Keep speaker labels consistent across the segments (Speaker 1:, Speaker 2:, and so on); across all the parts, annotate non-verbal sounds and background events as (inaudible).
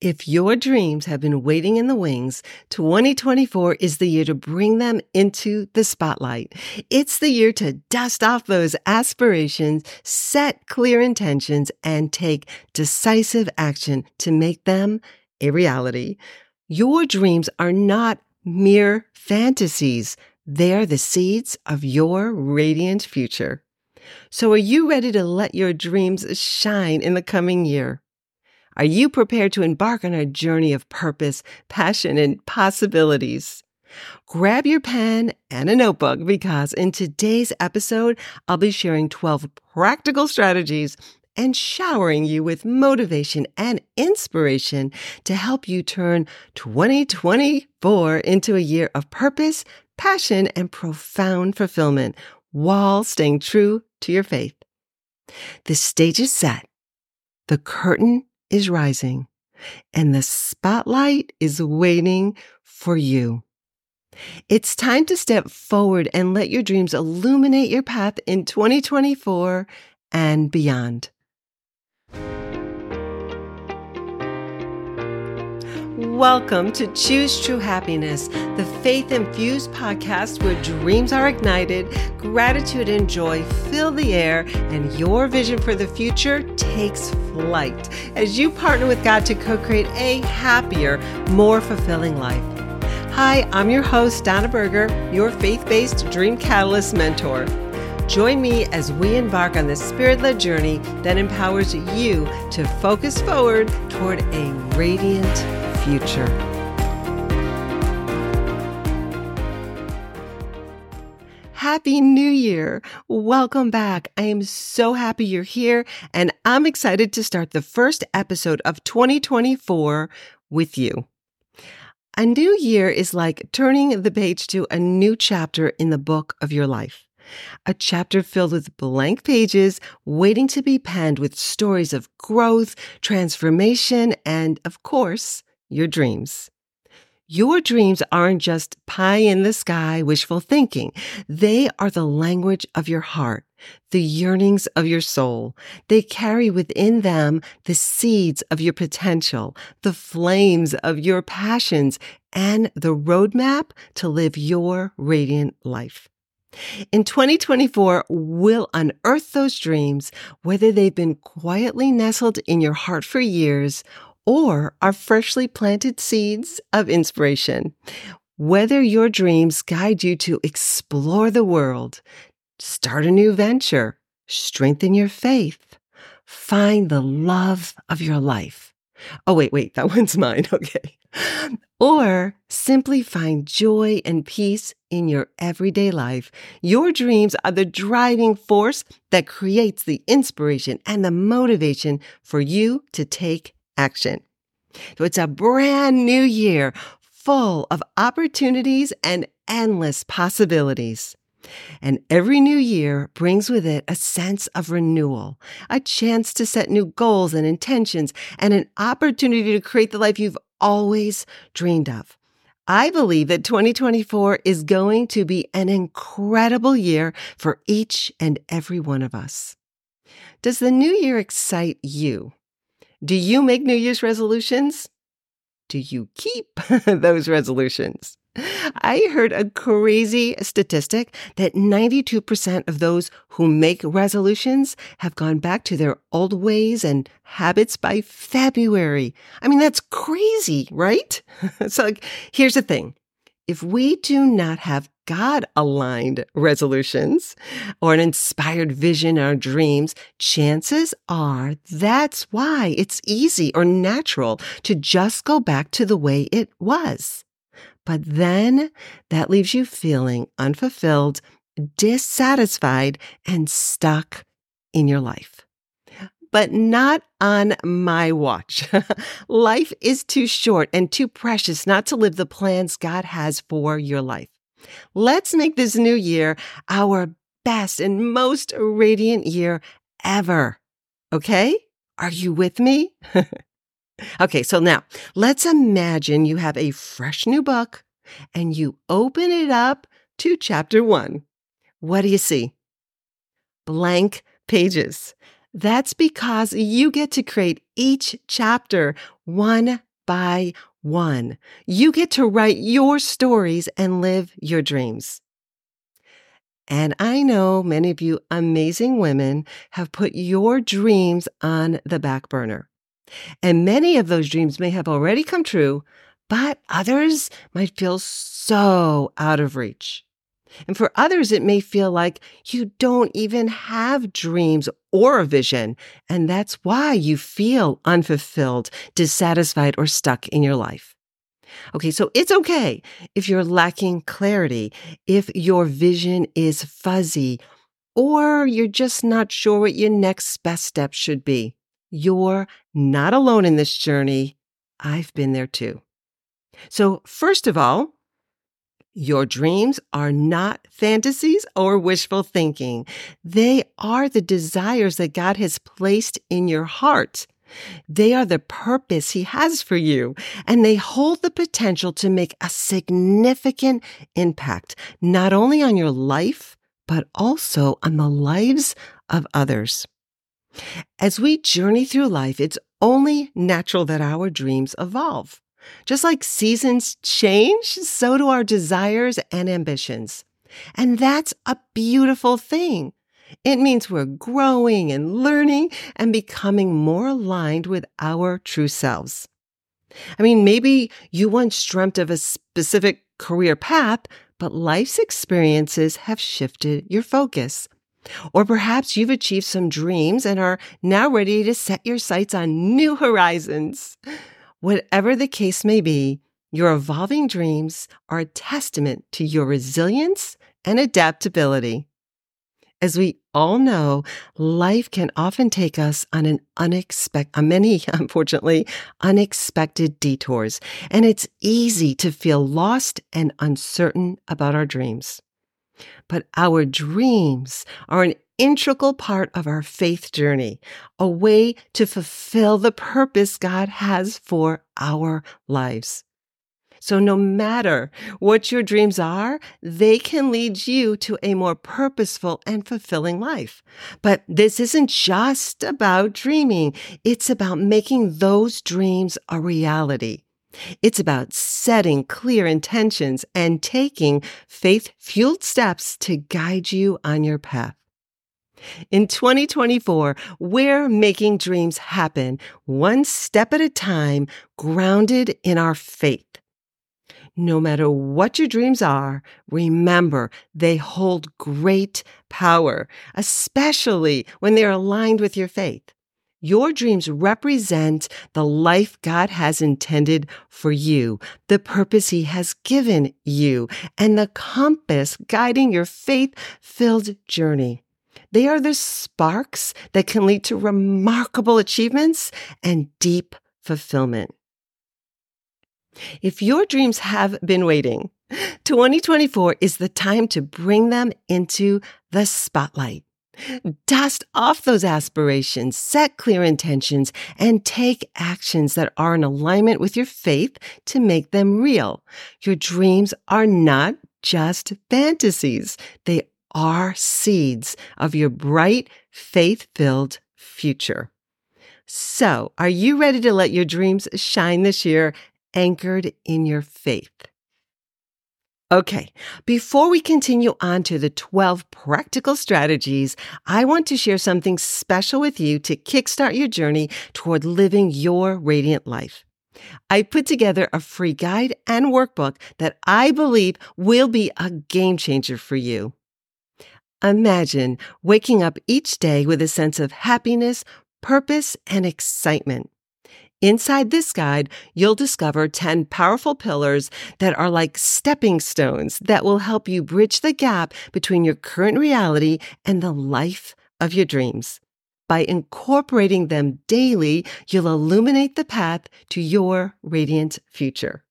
Speaker 1: If your dreams have been waiting in the wings, 2024 is the year to bring them into the spotlight. It's the year to dust off those aspirations, set clear intentions, and take decisive action to make them a reality. Your dreams are not mere fantasies. They're the seeds of your radiant future. So are you ready to let your dreams shine in the coming year? Are you prepared to embark on a journey of purpose, passion, and possibilities? Grab your pen and a notebook because in today's episode, I'll be sharing 12 practical strategies and showering you with motivation and inspiration to help you turn 2024 into a year of purpose, passion, and profound fulfillment while staying true to your faith. The stage is set. The curtain is rising and the spotlight is waiting for you. It's time to step forward and let your dreams illuminate your path in 2024 and beyond. Welcome to Choose True Happiness, the faith infused podcast where dreams are ignited, gratitude and joy fill the air, and your vision for the future takes flight as you partner with God to co create a happier, more fulfilling life. Hi, I'm your host, Donna Berger, your faith based Dream Catalyst mentor. Join me as we embark on this spirit led journey that empowers you to focus forward toward a radiant future. Happy New Year! Welcome back. I am so happy you're here, and I'm excited to start the first episode of 2024 with you. A new year is like turning the page to a new chapter in the book of your life. A chapter filled with blank pages waiting to be penned with stories of growth, transformation, and, of course, your dreams. Your dreams aren't just pie in the sky wishful thinking. They are the language of your heart, the yearnings of your soul. They carry within them the seeds of your potential, the flames of your passions, and the roadmap to live your radiant life. In 2024, we'll unearth those dreams, whether they've been quietly nestled in your heart for years or are freshly planted seeds of inspiration. Whether your dreams guide you to explore the world, start a new venture, strengthen your faith, find the love of your life. Oh, wait, wait, that (laughs) one's mine. Okay. Or simply find joy and peace in your everyday life. Your dreams are the driving force that creates the inspiration and the motivation for you to take action. So it's a brand new year full of opportunities and endless possibilities. And every new year brings with it a sense of renewal, a chance to set new goals and intentions, and an opportunity to create the life you've always dreamed of. I believe that 2024 is going to be an incredible year for each and every one of us. Does the new year excite you? Do you make New Year's resolutions? Do you keep (laughs) those resolutions? I heard a crazy statistic that 92% of those who make resolutions have gone back to their old ways and habits by February. I mean, that's crazy, right? (laughs) so, like, here's the thing if we do not have God aligned resolutions or an inspired vision or dreams, chances are that's why it's easy or natural to just go back to the way it was. But then that leaves you feeling unfulfilled, dissatisfied, and stuck in your life but not on my watch. (laughs) life is too short and too precious not to live the plans God has for your life. Let's make this new year our best and most radiant year ever. Okay? Are you with me? (laughs) okay, so now let's imagine you have a fresh new book and you open it up to chapter one. What do you see? Blank pages. That's because you get to create each chapter one by one. You get to write your stories and live your dreams. And I know many of you amazing women have put your dreams on the back burner. And many of those dreams may have already come true, but others might feel so out of reach. And for others, it may feel like you don't even have dreams or a vision. And that's why you feel unfulfilled, dissatisfied, or stuck in your life. Okay, so it's okay if you're lacking clarity, if your vision is fuzzy, or you're just not sure what your next best step should be. You're not alone in this journey. I've been there too. So, first of all, your dreams are not fantasies or wishful thinking. They are the desires that God has placed in your heart. They are the purpose He has for you, and they hold the potential to make a significant impact, not only on your life, but also on the lives of others. As we journey through life, it's only natural that our dreams evolve. Just like seasons change, so do our desires and ambitions. And that's a beautiful thing. It means we're growing and learning and becoming more aligned with our true selves. I mean, maybe you once dreamt of a specific career path, but life's experiences have shifted your focus. Or perhaps you've achieved some dreams and are now ready to set your sights on new (laughs) horizons. Whatever the case may be, your evolving dreams are a testament to your resilience and adaptability. As we all know, life can often take us on an unexpected, many, (laughs) unfortunately, unexpected detours, and it's easy to feel lost and uncertain about our dreams. But our dreams are an integral part of our faith journey, a way to fulfill the purpose God has for our lives. So no matter what your dreams are, they can lead you to a more purposeful and fulfilling life. But this isn't just about dreaming. It's about making those dreams a reality. It's about setting clear intentions and taking faith fueled steps to guide you on your path. In 2024, we're making dreams happen one step at a time, grounded in our faith. No matter what your dreams are, remember they hold great power, especially when they're aligned with your faith. Your dreams represent the life God has intended for you, the purpose He has given you, and the compass guiding your faith filled journey. They are the sparks that can lead to remarkable achievements and deep fulfillment. If your dreams have been waiting, 2024 is the time to bring them into the spotlight. Dust off those aspirations, set clear intentions, and take actions that are in alignment with your faith to make them real. Your dreams are not just fantasies. They are seeds of your bright, faith filled future. So, are you ready to let your dreams shine this year anchored in your faith. Okay, before we continue on to the 12 practical strategies, I want to share something special with you to kickstart your journey toward living your radiant life. I put together a free guide and workbook that I believe will be a game changer for you. Imagine waking up each day with a sense of happiness, purpose, and excitement. Inside this guide, you'll discover 10 powerful pillars that are like stepping stones that will help you bridge the gap between your current reality and the life of your dreams. By incorporating them daily, you'll illuminate the path to your radiant future.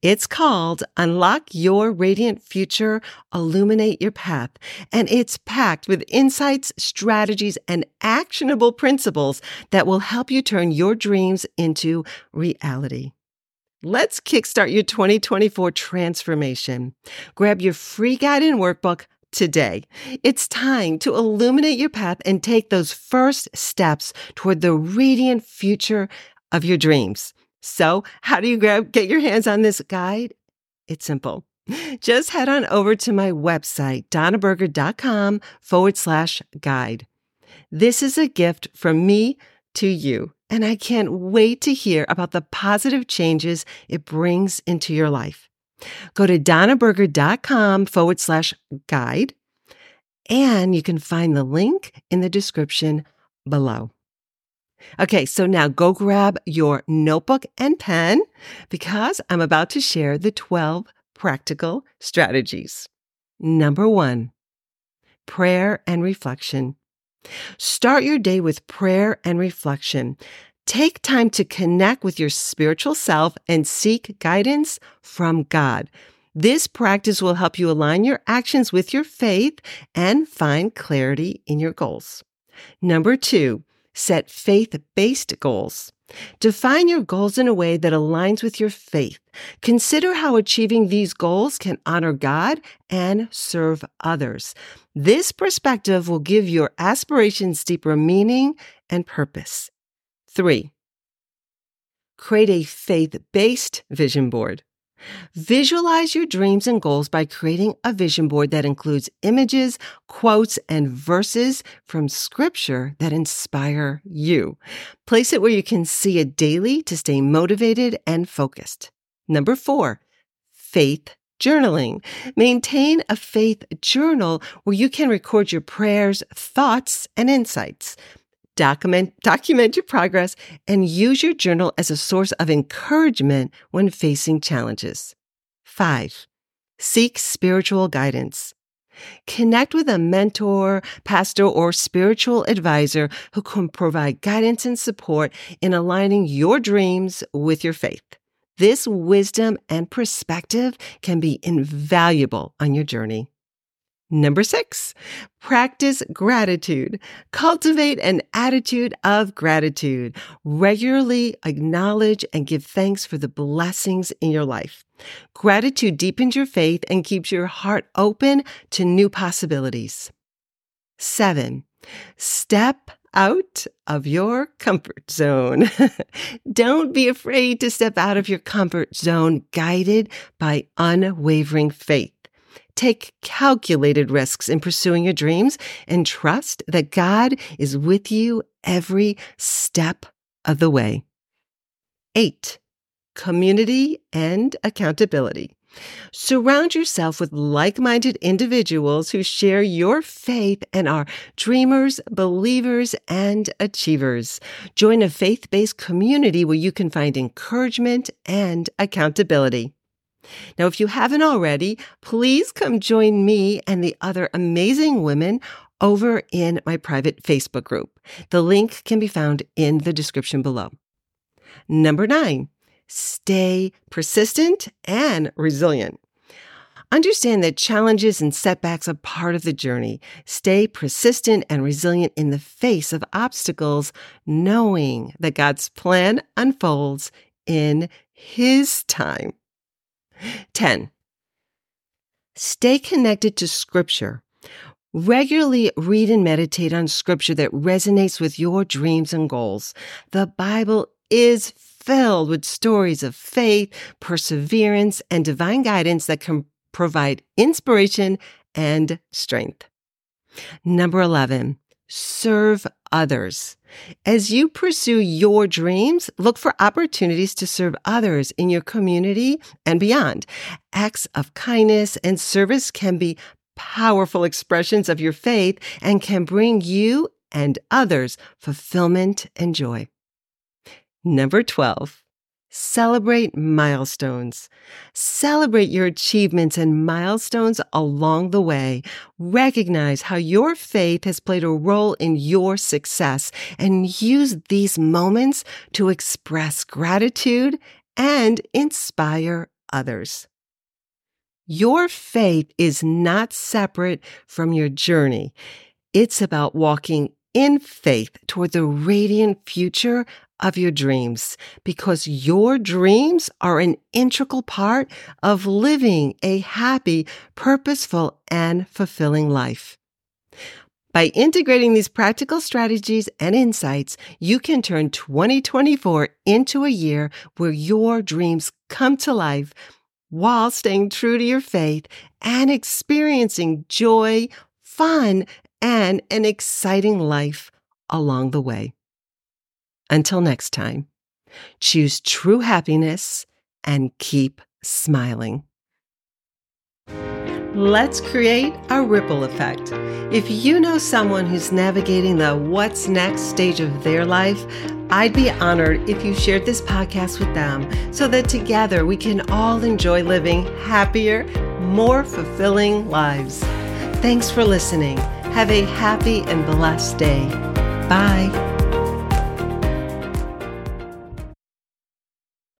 Speaker 1: It's called Unlock Your Radiant Future, Illuminate Your Path, and it's packed with insights, strategies, and actionable principles that will help you turn your dreams into reality. Let's kickstart your 2024 transformation. Grab your free guide and workbook today. It's time to illuminate your path and take those first steps toward the radiant future of your dreams. So, how do you grab, get your hands on this guide? It's simple. Just head on over to my website, donnaberger.com forward slash guide. This is a gift from me to you, and I can't wait to hear about the positive changes it brings into your life. Go to donnaberger.com forward slash guide, and you can find the link in the description below. Okay, so now go grab your notebook and pen because I'm about to share the 12 practical strategies. Number one, prayer and reflection. Start your day with prayer and reflection. Take time to connect with your spiritual self and seek guidance from God. This practice will help you align your actions with your faith and find clarity in your goals. Number two, set faith based goals. Define your goals in a way that aligns with your faith. Consider how achieving these goals can honor God and serve others. This perspective will give your aspirations deeper meaning and purpose. Three, create a faith based vision board. Visualize your dreams and goals by creating a vision board that includes images, quotes, and verses from scripture that inspire you. Place it where you can see it daily to stay motivated and focused. Number four, faith journaling. Maintain a faith journal where you can record your prayers, thoughts, and insights. Document, document your progress and use your journal as a source of encouragement when facing challenges. Five, seek spiritual guidance. Connect with a mentor, pastor, or spiritual advisor who can provide guidance and support in aligning your dreams with your faith. This wisdom and perspective can be invaluable on your journey. Number six, practice gratitude. Cultivate an attitude of gratitude. Regularly acknowledge and give thanks for the blessings in your life. Gratitude deepens your faith and keeps your heart open to new possibilities. Seven, step out of your comfort zone. (laughs) Don't be afraid to step out of your comfort zone, guided by unwavering faith. Take calculated risks in pursuing your dreams and trust that God is with you every step of the way. Eight, community and accountability. Surround yourself with like minded individuals who share your faith and are dreamers, believers, and achievers. Join a faith based community where you can find encouragement and accountability. Now, if you haven't already, please come join me and the other amazing women over in my private Facebook group. The link can be found in the description below. Number nine, stay persistent and resilient. Understand that challenges and setbacks are part of the journey. Stay persistent and resilient in the face of obstacles, knowing that God's plan unfolds in His time. 10. Stay connected to scripture. Regularly read and meditate on scripture that resonates with your dreams and goals. The Bible is filled with stories of faith, perseverance, and divine guidance that can provide inspiration and strength. Number 11, serve others. As you pursue your dreams, look for opportunities to serve others in your community and beyond. Acts of kindness and service can be powerful expressions of your faith and can bring you and others fulfillment and joy. Number 12, Celebrate milestones. Celebrate your achievements and milestones along the way. Recognize how your faith has played a role in your success and use these moments to express gratitude and inspire others. Your faith is not separate from your journey. It's about walking in faith toward the radiant future of your dreams because your dreams are an integral part of living a happy, purposeful, and fulfilling life. By integrating these practical strategies and insights, you can turn 2024 into a year where your dreams come to life while staying true to your faith and experiencing joy, fun, and an exciting life along the way. Until next time, choose true happiness and keep smiling. Let's create a ripple effect. If you know someone who's navigating the what's next stage of their life, I'd be honored if you shared this podcast with them so that together we can all enjoy living happier, more fulfilling lives. Thanks for listening. Have a happy and blessed day. Bye.